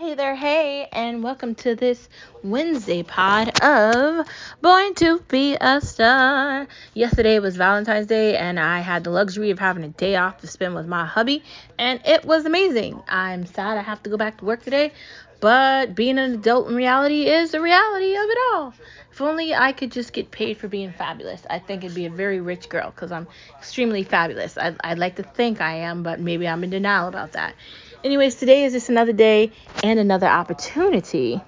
Hey there, hey, and welcome to this Wednesday pod of Born to Be a Star. Yesterday was Valentine's Day, and I had the luxury of having a day off to spend with my hubby, and it was amazing. I'm sad I have to go back to work today, but being an adult in reality is the reality of it all. If only I could just get paid for being fabulous, I think it'd be a very rich girl because I'm extremely fabulous. I'd, I'd like to think I am, but maybe I'm in denial about that. Anyways, today is just another day and another opportunity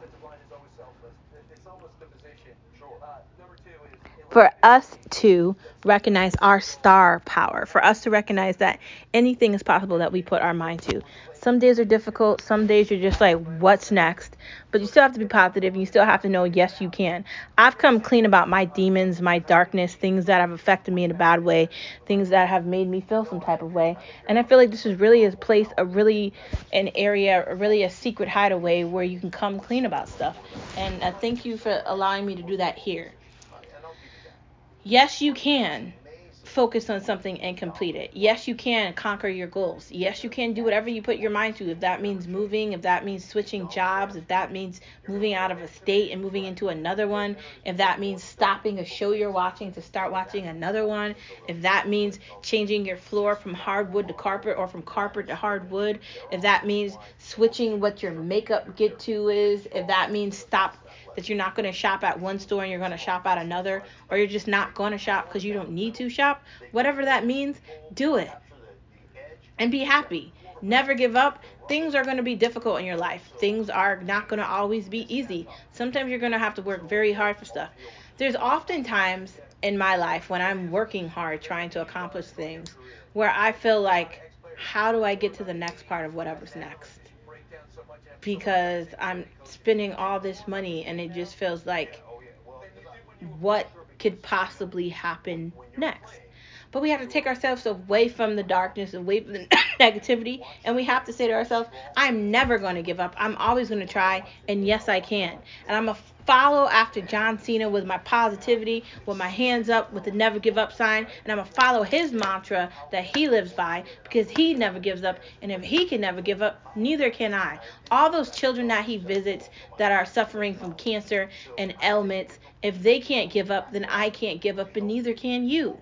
for us to recognize our star power, for us to recognize that anything is possible that we put our mind to. Some days are difficult, some days you're just like, what's next? But you still have to be positive and you still have to know, yes, you can. I've come clean about my demons, my darkness, things that have affected me in a bad way, things that have made me feel some type of way. And I feel like this is really a place, a really an area, really a secret hideaway where you can come clean about stuff. And I thank you for allowing me to do that here. Yes, you can focus on something and complete it. Yes, you can conquer your goals. Yes, you can do whatever you put your mind to. If that means moving, if that means switching jobs, if that means moving out of a state and moving into another one, if that means stopping a show you're watching to start watching another one, if that means changing your floor from hardwood to carpet or from carpet to hardwood, if that means switching what your makeup get to is, if that means stop that you're not going to shop at one store and you're going to shop at another, or you're just not going to shop because you don't need to shop, whatever that means, do it. And be happy. Never give up. Things are going to be difficult in your life. Things are not going to always be easy. Sometimes you're going to have to work very hard for stuff. There's often times in my life when I'm working hard trying to accomplish things where I feel like, how do I get to the next part of whatever's next? Because I'm spending all this money and it just feels like what could possibly happen next. But we have to take ourselves away from the darkness, away from the negativity, and we have to say to ourselves, I'm never going to give up. I'm always going to try, and yes, I can. And I'm to follow after John Cena with my positivity, with my hands up, with the never give up sign, and I'm to follow his mantra that he lives by because he never gives up. And if he can never give up, neither can I. All those children that he visits that are suffering from cancer and ailments, if they can't give up, then I can't give up, and neither can you.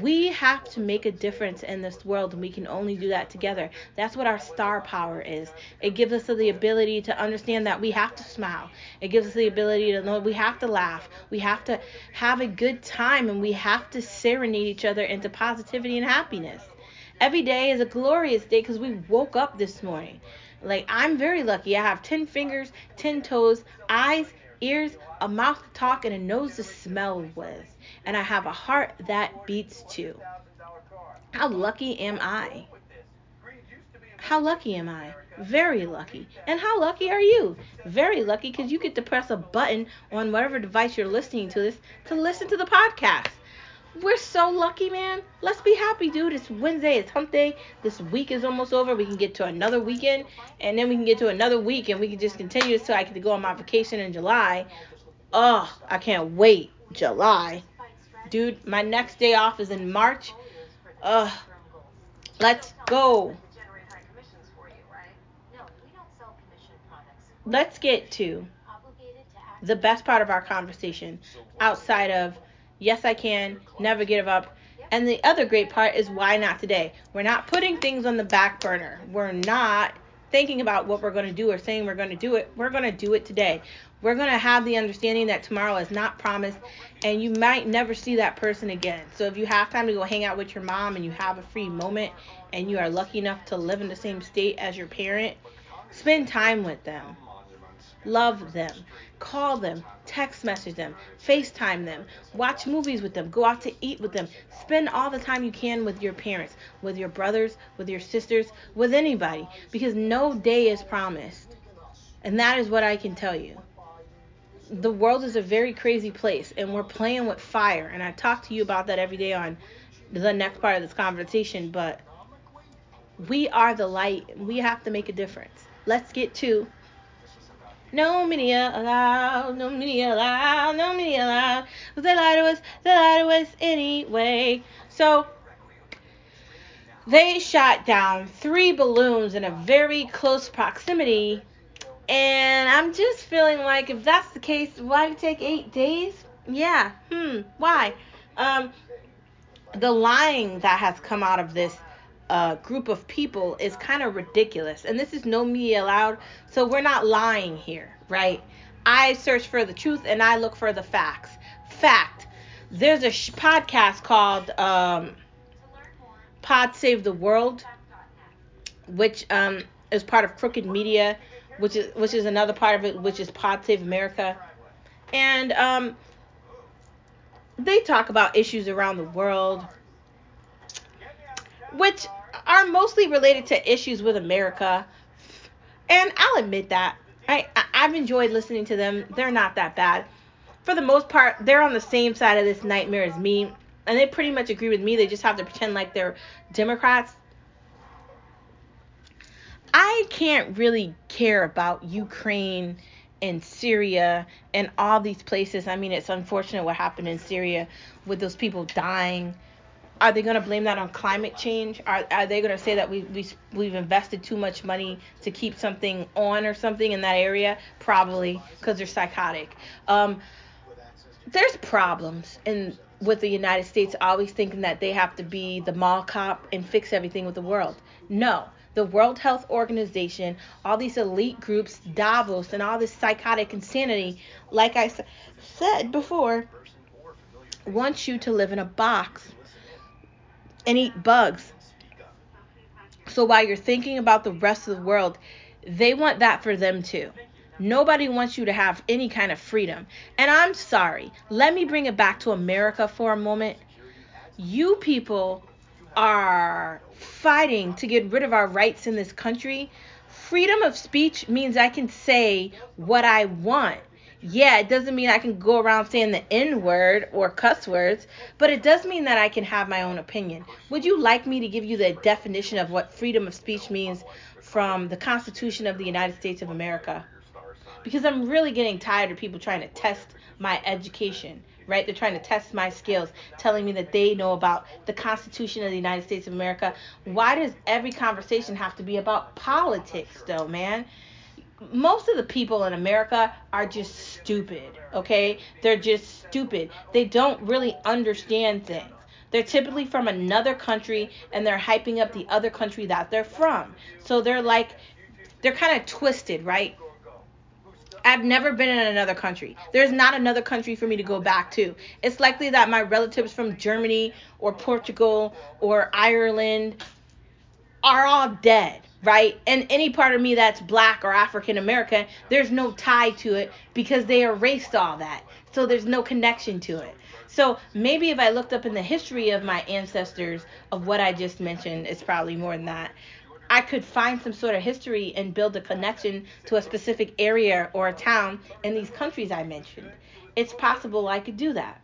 We have to make a difference in this world, and we can only do that together. That's what our star power is. It gives us the ability to understand that we have to smile. It gives us the ability to know we have to laugh. We have to have a good time, and we have to serenade each other into positivity and happiness. Every day is a glorious day because we woke up this morning. Like, I'm very lucky. I have 10 fingers, 10 toes, eyes, ears, a mouth to talk, and a nose to smell with. And I have a heart that beats too. How lucky am I? How lucky am I? Very lucky. And how lucky are you? Very lucky because you get to press a button on whatever device you're listening to this to listen to the podcast. We're so lucky, man. Let's be happy, dude. It's Wednesday. It's hump day. This week is almost over. We can get to another weekend, and then we can get to another week, and we can just continue till I get to go on my vacation in July. Oh, I can't wait. July. Dude, my next day off is in March. Ugh. Let's go. Let's get to the best part of our conversation outside of yes, I can, never give up. And the other great part is why not today? We're not putting things on the back burner. We're not thinking about what we're going to do or saying we're going to do it. We're going to do it today. We're going to have the understanding that tomorrow is not promised and you might never see that person again. So if you have time to go hang out with your mom and you have a free moment and you are lucky enough to live in the same state as your parent, spend time with them. Love them. Call them. Text message them. FaceTime them. Watch movies with them. Go out to eat with them. Spend all the time you can with your parents, with your brothers, with your sisters, with anybody. Because no day is promised. And that is what I can tell you. The world is a very crazy place, and we're playing with fire. And I talk to you about that every day on the next part of this conversation. But we are the light. We have to make a difference. Let's get to no media allowed, no media allowed, no media allowed. But they lied to us, they lied to us anyway. So they shot down three balloons in a very close proximity And I'm just feeling like if that's the case, why did it take eight days? Yeah. Hmm. Why? Um, the lying that has come out of this uh, group of people is kind of ridiculous. And this is no media allowed, so we're not lying here, right? I search for the truth and I look for the facts. Fact. There's a sh- podcast called um, Pod Save the World, which um, is part of Crooked Media, which is which is another part of it, which is Pod Save America, and um, they talk about issues around the world, which are mostly related to issues with America. And I'll admit that. I, I've enjoyed listening to them. They're not that bad. For the most part, they're on the same side of this nightmare as me. And they pretty much agree with me. They just have to pretend like they're Democrats. I can't really care about Ukraine and Syria and all these places. I mean, it's unfortunate what happened in Syria with those people dying are they going to blame that on climate change? Are, are they going to say that we, we, we've invested too much money to keep something on or something in that area? Probably, because they're psychotic. Um, there's problems in with the United States always thinking that they have to be the mall cop and fix everything with the world. No. The World Health Organization, all these elite groups, Davos, and all this psychotic insanity, like I said before, wants you to live in a box and eat bugs. So while you're thinking about the rest of the world, they want that for them too. Nobody wants you to have any kind of freedom. And I'm sorry. Let me bring it back to America for a moment. You people are fighting to get rid of our rights in this country. Freedom of speech means I can say what I want yeah, it doesn't mean I can go around saying the N word or cuss words, but it does mean that I can have my own opinion. Would you like me to give you the definition of what freedom of speech means from the Constitution of the United States of America? Because I'm really getting tired of people trying to test my education, right? They're trying to test my skills, telling me that they know about the Constitution of the United States of America. Why does every conversation have to be about politics, though, man? Most of the people in America are just stupid, okay? They're just stupid. They don't really understand things. They're typically from another country and they're hyping up the other country that they're from. So they're like, they're kind of twisted, right? I've never been in another country. There's not another country for me to go back to. It's likely that my relatives from Germany or Portugal or Ireland are all dead right? And any part of me that's black or African American, there's no tie to it because they erased all that. So there's no connection to it. So maybe if I looked up in the history of my ancestors of what I just mentioned, it's probably more than that. I could find some sort of history and build a connection to a specific area or a town in these countries I mentioned. It's possible I could do that.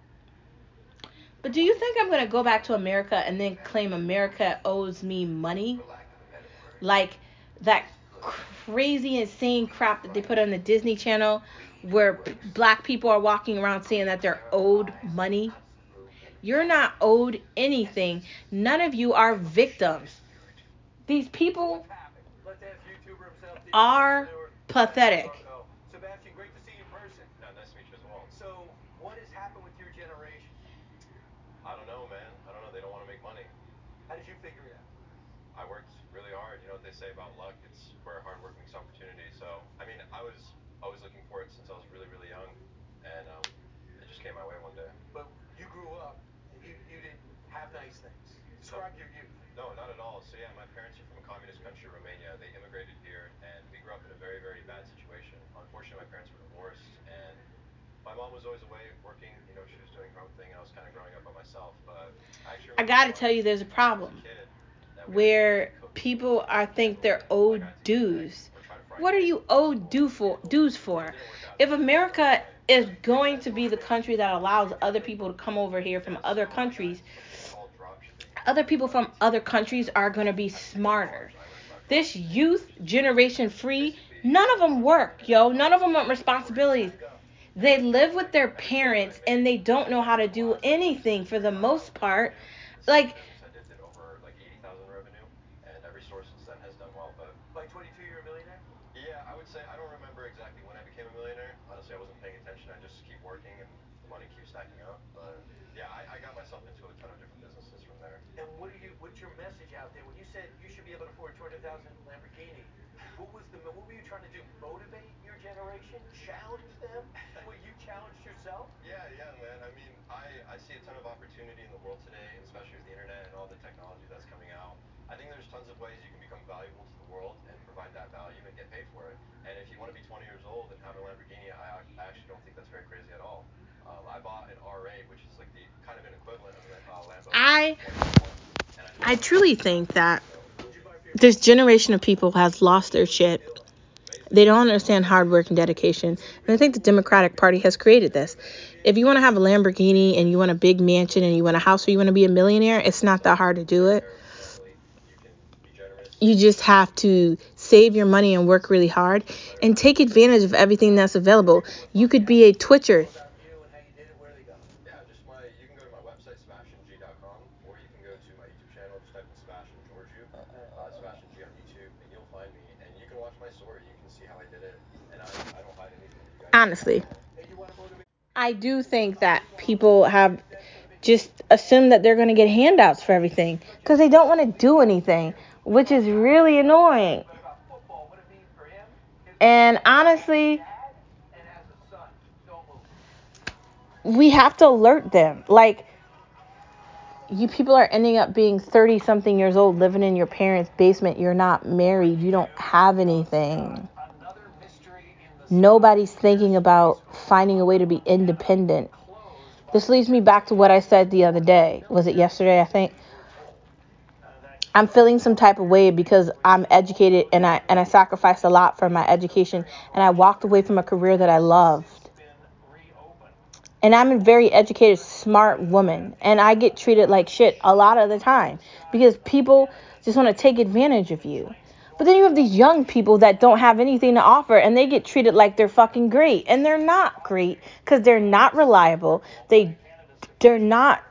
But do you think I'm going to go back to America and then claim America owes me money? Like that crazy insane crap that they put on the Disney Channel where p- black people are walking around saying that they're owed money. You're not owed anything. None of you are victims. These people are pathetic. I don't know, man. I don't know. They don't want to make money. How did you figure it out? I worked know what they say about luck? It's where hard work makes opportunity. So, I mean, I was always looking for it since I was really, really young, and um, it just came my way one day. But you grew up, and you, you didn't have nice things. Describe your youth. No, not at all. So yeah, my parents are from a communist country, Romania. They immigrated here, and we grew up in a very, very bad situation. Unfortunately, my parents were divorced, and my mom was always away working. You know, she was doing her own thing, and I was kind of growing up by myself. But actually, I got to tell you, there's a problem where people are think they're owed dues. What are you owed due for dues for? If America is going to be the country that allows other people to come over here from other countries, other people from other countries are going to be smarter. This youth generation free, none of them work, yo. None of them want responsibilities. They live with their parents and they don't know how to do anything for the most part. Like working and the money keeps stacking up. But yeah, I, I got myself into a ton of different businesses from there. And what are you? What's your message out there? When you said you should be able to afford 200,000 Lamborghini, what was the? What were you trying to do? Motivate your generation? Challenge them? Well, you challenged yourself. Yeah, yeah, man. I mean, I, I see a ton of opportunity in the world today, especially with the internet and all the technology that's coming out. I think there's tons of ways you can become valuable to the world and provide that value and get paid for it. And if you want to be 20 years old and have a Lamborghini, I, I actually don't think that's very crazy at all. Um, I bought an R8, which is like the kind of an equivalent of a uh, Lambo. I I truly think that this generation of people has lost their shit they don't understand hard work and dedication. And I think the Democratic Party has created this. If you want to have a Lamborghini and you want a big mansion and you want a house or you want to be a millionaire, it's not that hard to do it. You just have to save your money and work really hard and take advantage of everything that's available. You could be a Twitcher. Yeah, just my. You can go to my website, SebastianG.com, or you can go to my YouTube channel. Just type in Sebastian Ghiorghiu, uh, Sebastian G on YouTube, and you'll find me. And you can watch my story. You can see how I did it, and I, I don't hide anything. You guys. Honestly, I do think that people have just assumed that they're going to get handouts for everything because they don't want to do anything, which is really annoying. And honestly, we have to alert them. Like, you people are ending up being 30 something years old living in your parents' basement. You're not married. You don't have anything. Nobody's thinking about finding a way to be independent. This leads me back to what I said the other day. Was it yesterday, I think? I'm feeling some type of way because I'm educated and I and I sacrificed a lot for my education and I walked away from a career that I loved. And I'm a very educated, smart woman and I get treated like shit a lot of the time because people just want to take advantage of you. But then you have these young people that don't have anything to offer and they get treated like they're fucking great and they're not great cuz they're not reliable. They they're not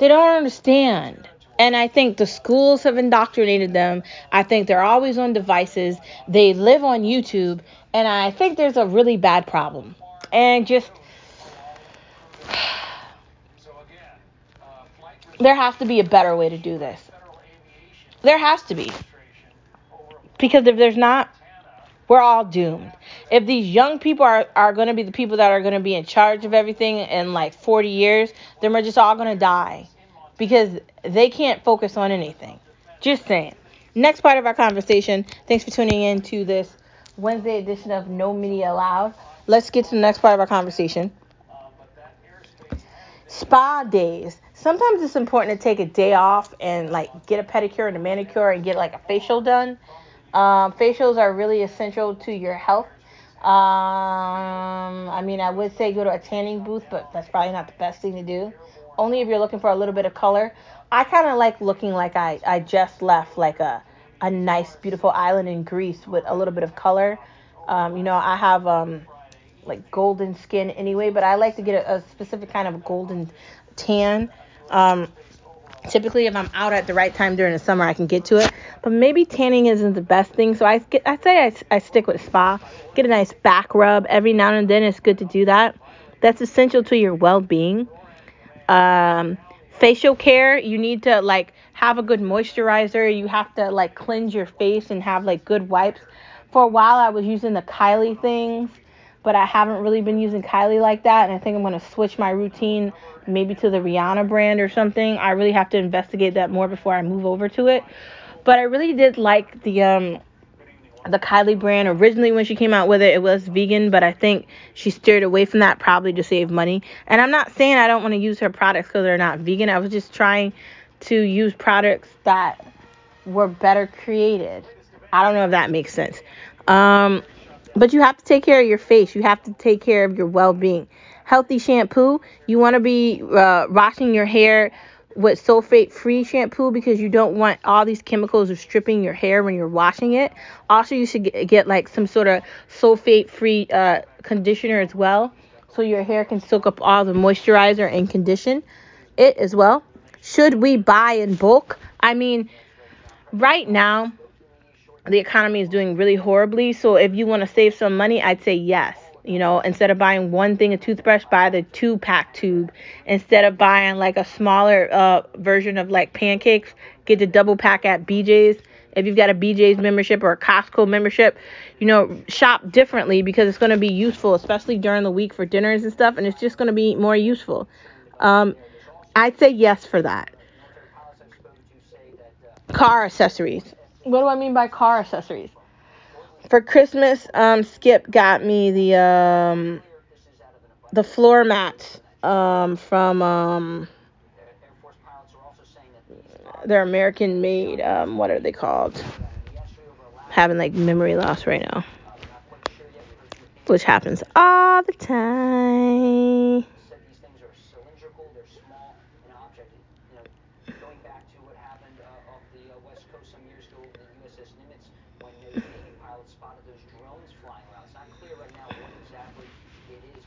they don't understand. And I think the schools have indoctrinated them. I think they're always on devices. They live on YouTube. And I think there's a really bad problem. And just, there has to be a better way to do this. There has to be. Because if there's not, we're all doomed. If these young people are, are going to be the people that are going to be in charge of everything in like 40 years, then we're just all going to die because they can't focus on anything. Just saying. Next part of our conversation. Thanks for tuning in to this Wednesday edition of No Media Allowed. Let's get to the next part of our conversation. Spa days. Sometimes it's important to take a day off and like get a pedicure and a manicure and get like a facial done. Um, facials are really essential to your health. Um, I mean, I would say go to a tanning booth, but that's probably not the best thing to do. Only if you're looking for a little bit of color. I kind of like looking like I, I just left like a, a nice, beautiful island in Greece with a little bit of color. Um, you know, I have um, like golden skin anyway, but I like to get a, a specific kind of golden tan. Um, typically, if I'm out at the right time during the summer, I can get to it. But maybe tanning isn't the best thing, so I get, I say I, I stick with spa. Get a nice back rub every now and then. It's good to do that. That's essential to your well-being. Um, facial care, you need to like have a good moisturizer. You have to like cleanse your face and have like good wipes. For a while, I was using the Kylie things, but I haven't really been using Kylie like that. And I think I'm going to switch my routine maybe to the Rihanna brand or something. I really have to investigate that more before I move over to it. But I really did like the um the Kylie brand. Originally, when she came out with it, it was vegan, but I think she steered away from that probably to save money. And I'm not saying I don't want to use her products because they're not vegan. I was just trying to use products that were better created. I don't know if that makes sense. Um, but you have to take care of your face. You have to take care of your well being. Healthy shampoo. You want to be uh, washing your hair with sulfate free shampoo because you don't want all these chemicals stripping your hair when you're washing it. Also, you should get, get like some sort of sulfate free uh, conditioner as well so your hair can soak up all the moisturizer and condition it as well. Should we buy in bulk? I mean, right now, the economy is doing really horribly. So if you want to save some money, I'd say yes. You know, instead of buying one thing a toothbrush, buy the two pack tube. Instead of buying like a smaller uh, version of like pancakes, get the double pack at BJ's. If you've got a BJ's membership or a Costco membership, you know, shop differently because it's going to be useful, especially during the week for dinners and stuff, and it's just going to be more useful. Um, I'd say yes for that. Car accessories. What do I mean by car accessories? For Christmas, um, Skip got me the um, the floor mats um, from um, they're American made. Um, what are they called? Having like memory loss right now, which happens all the time.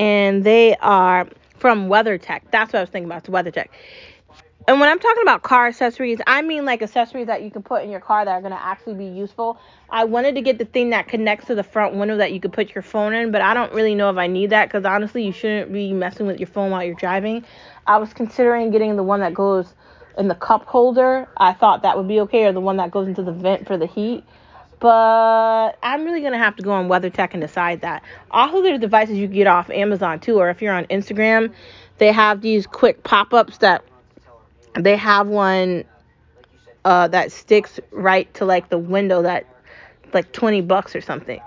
And they are from WeatherTech. That's what I was thinking about. It's WeatherTech. And when I'm talking about car accessories, I mean like accessories that you can put in your car that are going to actually be useful. I wanted to get the thing that connects to the front window that you could put your phone in, but I don't really know if I need that because honestly, you shouldn't be messing with your phone while you're driving. I was considering getting the one that goes in the cup holder. I thought that would be okay, or the one that goes into the vent for the heat. But I'm really gonna have to go on WeatherTech and decide that. Also, there's devices you get off Amazon too, or if you're on Instagram, they have these quick pop-ups that they have one uh, that sticks right to like the window that like 20 bucks or something.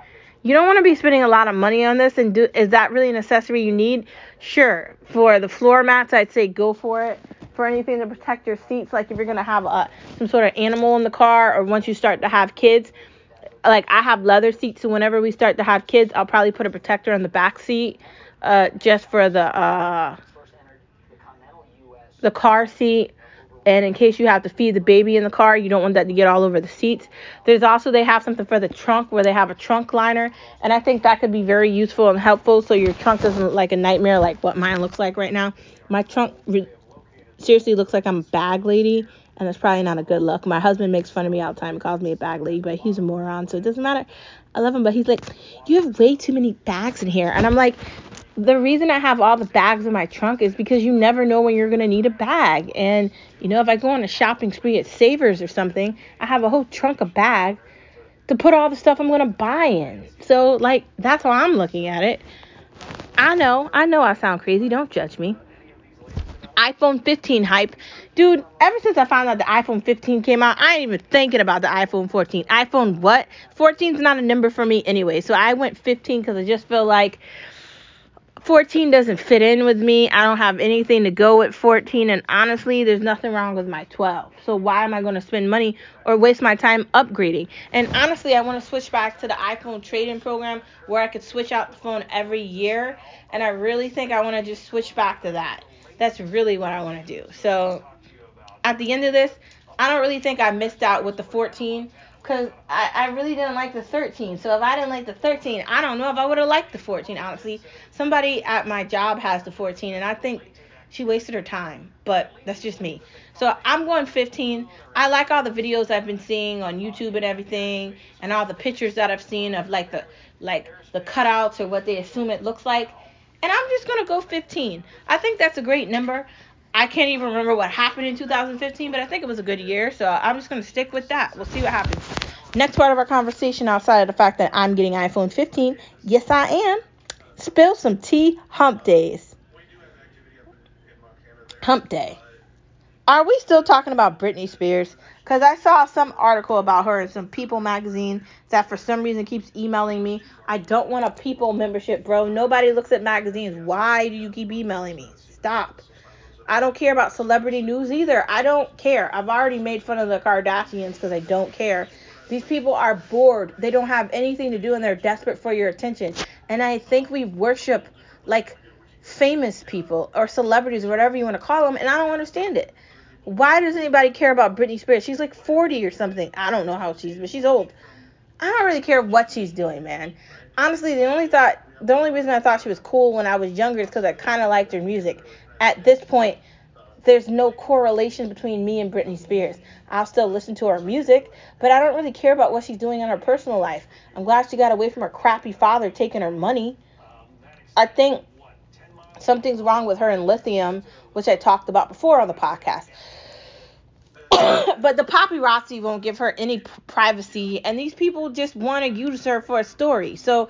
You don't want to be spending a lot of money on this and do is that really an accessory you need? Sure. For the floor mats, I'd say go for it. For anything to protect your seats, like if you're gonna have a, some sort of animal in the car, or once you start to have kids, like I have leather seats, so whenever we start to have kids, I'll probably put a protector on the back seat, uh, just for the uh, the car seat and in case you have to feed the baby in the car, you don't want that to get all over the seats. There's also they have something for the trunk where they have a trunk liner, and I think that could be very useful and helpful so your trunk doesn't look like a nightmare like what mine looks like right now. My trunk re- seriously looks like I'm a bag lady, and it's probably not a good look. My husband makes fun of me all the time, calls me a bag lady, but he's a moron, so it doesn't matter. I love him, but he's like, you have way too many bags in here, and I'm like, the reason I have all the bags in my trunk is because you never know when you're going to need a bag. And, you know, if I go on a shopping spree at Savers or something, I have a whole trunk of bags to put all the stuff I'm going to buy in. So, like, that's how I'm looking at it. I know, I know I sound crazy. Don't judge me. iPhone 15 hype. Dude, ever since I found out the iPhone 15 came out, I ain't even thinking about the iPhone 14. iPhone what? 14 is not a number for me anyway. So I went 15 because I just feel like 14 doesn't fit in with me. I don't have anything to go with 14, and honestly, there's nothing wrong with my 12. So why am I going to spend money or waste my time upgrading? And honestly, I want to switch back to the iPhone trade-in program where I could switch out the phone every year, and I really think I want to just switch back to that. That's really what I want to do. So at the end of this, I don't really think I missed out with the 14 because I, I really didn't like the 13. So if I didn't like the 13, I don't know if I would have liked the 14, honestly. Somebody at my job has the 14, and I think she wasted her time, but that's just me. So I'm going 15. I like all the videos I've been seeing on YouTube and everything, and all the pictures that I've seen of like the like the cutouts or what they assume it looks like. And I'm just gonna go 15. I think that's a great number. I can't even remember what happened in 2015, but I think it was a good year, so I'm just gonna stick with that. We'll see what happens. Next part of our conversation, outside of the fact that I'm getting iPhone 15, yes I am. Spill some tea. Hump days. Hump day. Are we still talking about Britney Spears? Because I saw some article about her in some People magazine that for some reason keeps emailing me. I don't want a People membership, bro. Nobody looks at magazines. Why do you keep emailing me? Stop. I don't care about celebrity news either. I don't care. I've already made fun of the Kardashians because I don't care. These people are bored. They don't have anything to do and they're desperate for your attention. And I think we worship like famous people or celebrities or whatever you want to call them, and I don't understand it. Why does anybody care about Britney Spears? She's like 40 or something. I don't know how she's, but she's old. I don't really care what she's doing, man. Honestly, the only thought, the only reason I thought she was cool when I was younger is because I kind of liked her music. At this point, there's no correlation between me and Britney Spears. I'll still listen to her music, but I don't really care about what she's doing in her personal life. I'm glad she got away from her crappy father taking her money. I think something's wrong with her and lithium, which I talked about before on the podcast. but the paparazzi won't give her any privacy, and these people just want to use her for a story. So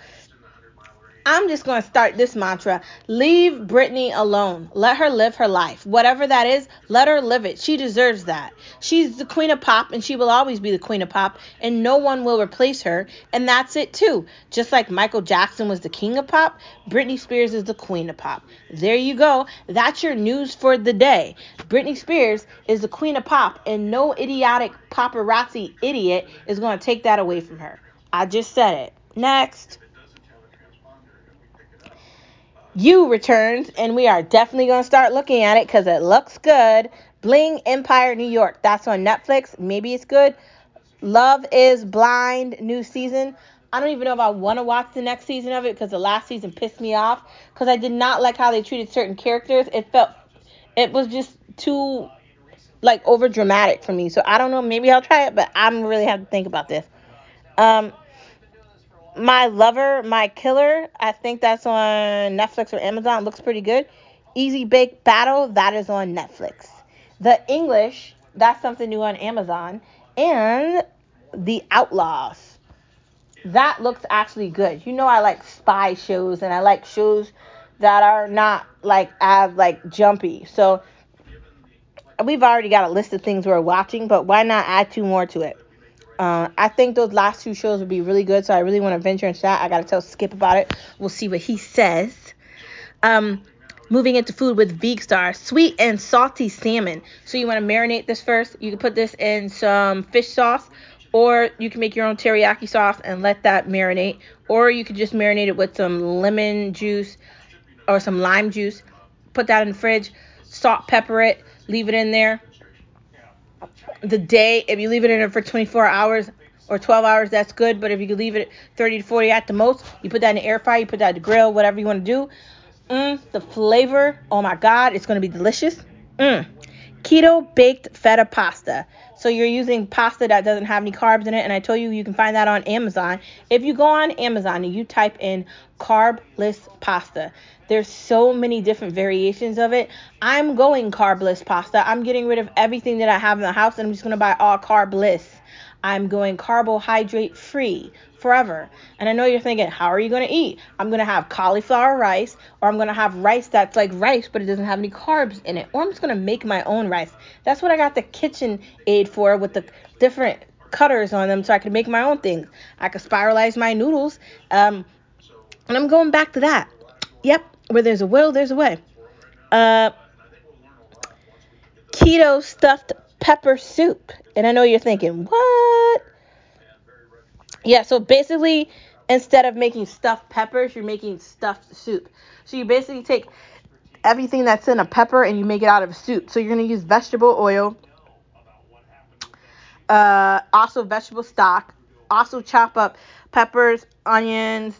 I'm just going to start this mantra leave Britney alone. Let her live her life. Whatever that is, let her live it. She deserves that. She's the queen of pop, and she will always be the queen of pop, and no one will replace her. And that's it, too. Just like Michael Jackson was the king of pop, Britney Spears is the queen of pop. There you go. That's your news for the day. Britney Spears is the queen of pop, and no idiotic paparazzi idiot is going to take that away from her. I just said it. Next. You returns, and we are definitely going to start looking at it because it looks good. Bling Empire New York. That's on Netflix. Maybe it's good. Love is Blind, new season. I don't even know if I want to watch the next season of it because the last season pissed me off because I did not like how they treated certain characters. It felt, it was just too, like, over dramatic for me. So I don't know. Maybe I'll try it, but I'm really have to think about this. Um, my Lover, My Killer, I think that's on Netflix or Amazon. looks pretty good. Easy Bake Battle, that is on Netflix. The English, that's something new on Amazon. And The Outlaws. That looks actually good. You know I like spy shows and I like shows that are not like as like jumpy. So we've already got a list of things we're watching, but why not add two more to it? Uh, I think those last two shows would be really good, so I really want to venture into that. I gotta tell Skip about it. We'll see what he says. Um, moving into food with Vegstar, sweet and salty salmon. So you want to marinate this first. You can put this in some fish sauce, or you can make your own teriyaki sauce and let that marinate, or you could just marinate it with some lemon juice or some lime juice. Put that in the fridge. Salt, pepper it, leave it in there the day, if you leave it in there for 24 hours or 12 hours, that's good. But if you leave it 30 to 40 at the most, you put that in the air fryer, you put that in the grill, whatever you want to do. Mm, the flavor, oh my God, it's going to be delicious. Mm. Keto baked feta pasta. So you're using pasta that doesn't have any carbs in it, and I told you you can find that on Amazon. If you go on Amazon and you type in carbless pasta, there's so many different variations of it. I'm going carbless pasta. I'm getting rid of everything that I have in the house, and I'm just gonna buy all carbless. I'm going carbohydrate free forever. And I know you're thinking, how are you going to eat? I'm going to have cauliflower rice, or I'm going to have rice that's like rice, but it doesn't have any carbs in it. Or I'm just going to make my own rice. That's what I got the kitchen aid for with the different cutters on them so I could make my own things. I could spiralize my noodles. Um, and I'm going back to that. Yep, where there's a will, there's a way. Uh, keto stuffed pepper soup. And I know you're thinking, what? Yeah, so basically, instead of making stuffed peppers, you're making stuffed soup. So you basically take everything that's in a pepper and you make it out of a soup. So you're going to use vegetable oil, uh, also vegetable stock, also chop up peppers, onions,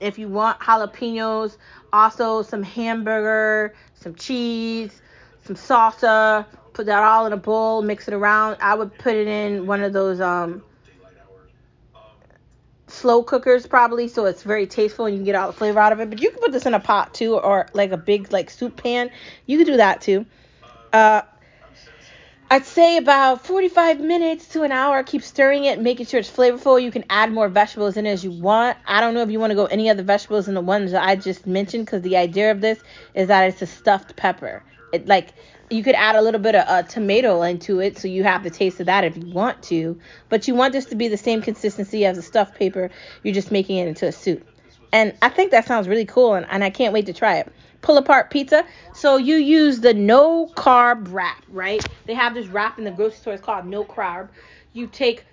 if you want jalapenos, also some hamburger, some cheese, some salsa. Put that all in a bowl, mix it around. I would put it in one of those um slow cookers probably so it's very tasteful and you can get all the flavor out of it but you can put this in a pot too or like a big like soup pan you can do that too uh I'd say about 45 minutes to an hour. Keep stirring it, making sure it's flavorful. You can add more vegetables in as you want. I don't know if you want to go any other vegetables than the ones that I just mentioned because the idea of this is that it's a stuffed pepper. It like you could add a little bit of uh, tomato into it so you have the taste of that if you want to. But you want this to be the same consistency as a stuffed paper you're just making it into a soup. And i think that sounds really cool and, and i can't wait to try it. Pull apart pizza. So you use the no carb wrap right? They have this wrap in the grocery store. It's called no carb. You take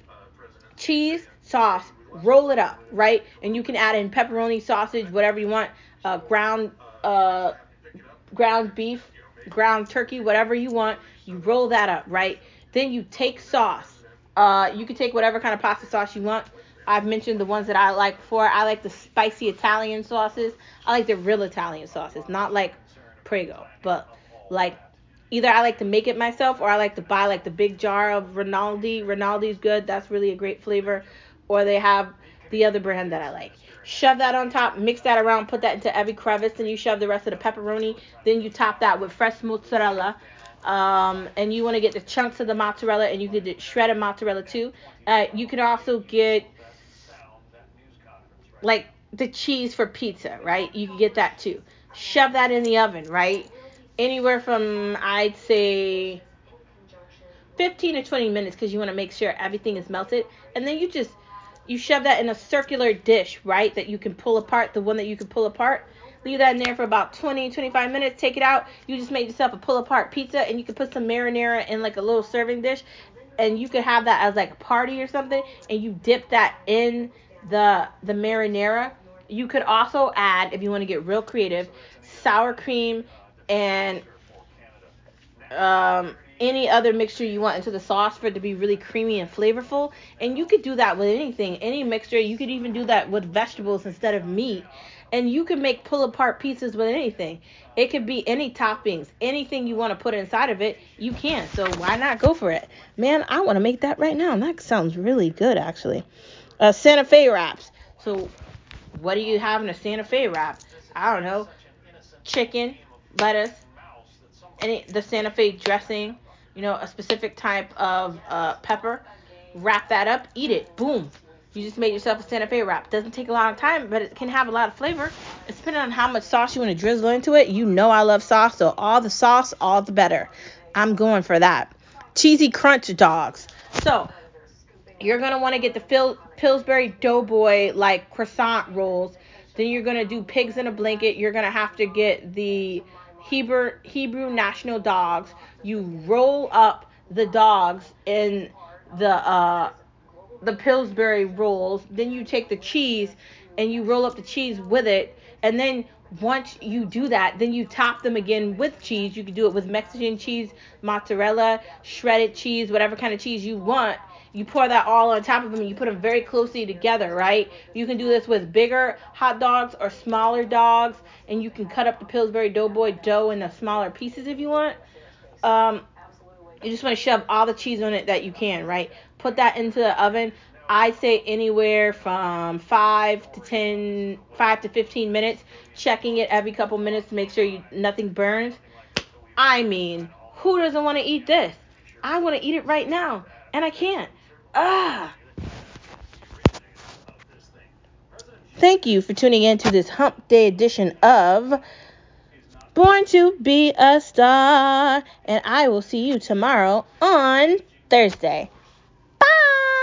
cheese sauce roll it up, right? And you can add in pepperoni, sausage, whatever you want, uh, ground uh, ground beef, ground turkey, whatever you want. You roll that up, right? Then you take sauce. Uh, you can take whatever kind of pasta sauce you want. I've mentioned the ones that I like before. I like the spicy Italian sauces. I like the real Italian sauces, not like Prego, but like either I like to make it myself or I like to buy like the big jar of Rinaldi. Rinaldi's good. That's really a great flavor. Or they have the other brand that I like. Shove that on top, mix that around, put that into every crevice, then you shove the rest of the pepperoni. Then you top that with fresh mozzarella. Um, and you want to get the chunks of the mozzarella, and you get shredded mozzarella too. Uh, you can also get like the cheese for pizza, right? You can get that too. Shove that in the oven, right? Anywhere from I'd say 15 to 20 minutes because you want to make sure everything is melted, and then you just you shove that in a circular dish, right? That you can pull apart, the one that you can pull apart. Leave that in there for about 20, 25 minutes. Take it out. You just made yourself a pull apart pizza, and you can put some marinara in like a little serving dish, and you could have that as like a party or something, and you dip that in the the marinara. You could also add, if you want to get real creative, sour cream and um, any other mixture you want into the sauce for it to be really creamy and flavorful. And you could do that with anything, any mixture. You could even do that with vegetables instead of meat. And you can make pull apart pieces with anything. It could be any toppings, anything you want to put inside of it, you can. So why not go for it? Man, I want to make that right now. That sounds really good, actually. Uh, Santa Fe wraps. So, what do you have in a Santa Fe wrap? I don't know. Chicken, lettuce, any the Santa Fe dressing, you know, a specific type of uh, pepper. Wrap that up, eat it. Boom. You just made yourself a Santa Fe wrap. Doesn't take a lot of time, but it can have a lot of flavor. It's depending on how much sauce you want to drizzle into it. You know I love sauce, so all the sauce, all the better. I'm going for that. Cheesy crunch dogs. So you're gonna want to get the Phil, Pillsbury Doughboy like croissant rolls. Then you're gonna do pigs in a blanket. You're gonna have to get the Hebrew Hebrew national dogs. You roll up the dogs in the uh the Pillsbury rolls. Then you take the cheese and you roll up the cheese with it. And then once you do that, then you top them again with cheese. You can do it with Mexican cheese, mozzarella, shredded cheese, whatever kind of cheese you want. You pour that all on top of them and you put them very closely together, right? You can do this with bigger hot dogs or smaller dogs, and you can cut up the Pillsbury Doughboy dough into smaller pieces if you want. Um, you just want to shove all the cheese on it that you can, right? Put that into the oven. I'd say anywhere from five to ten, five to fifteen minutes. Checking it every couple minutes to make sure you, nothing burns. I mean, who doesn't want to eat this? I want to eat it right now, and I can't. Ah. Thank you for tuning in to this Hump Day edition of Born to Be a Star, and I will see you tomorrow on Thursday. Bye.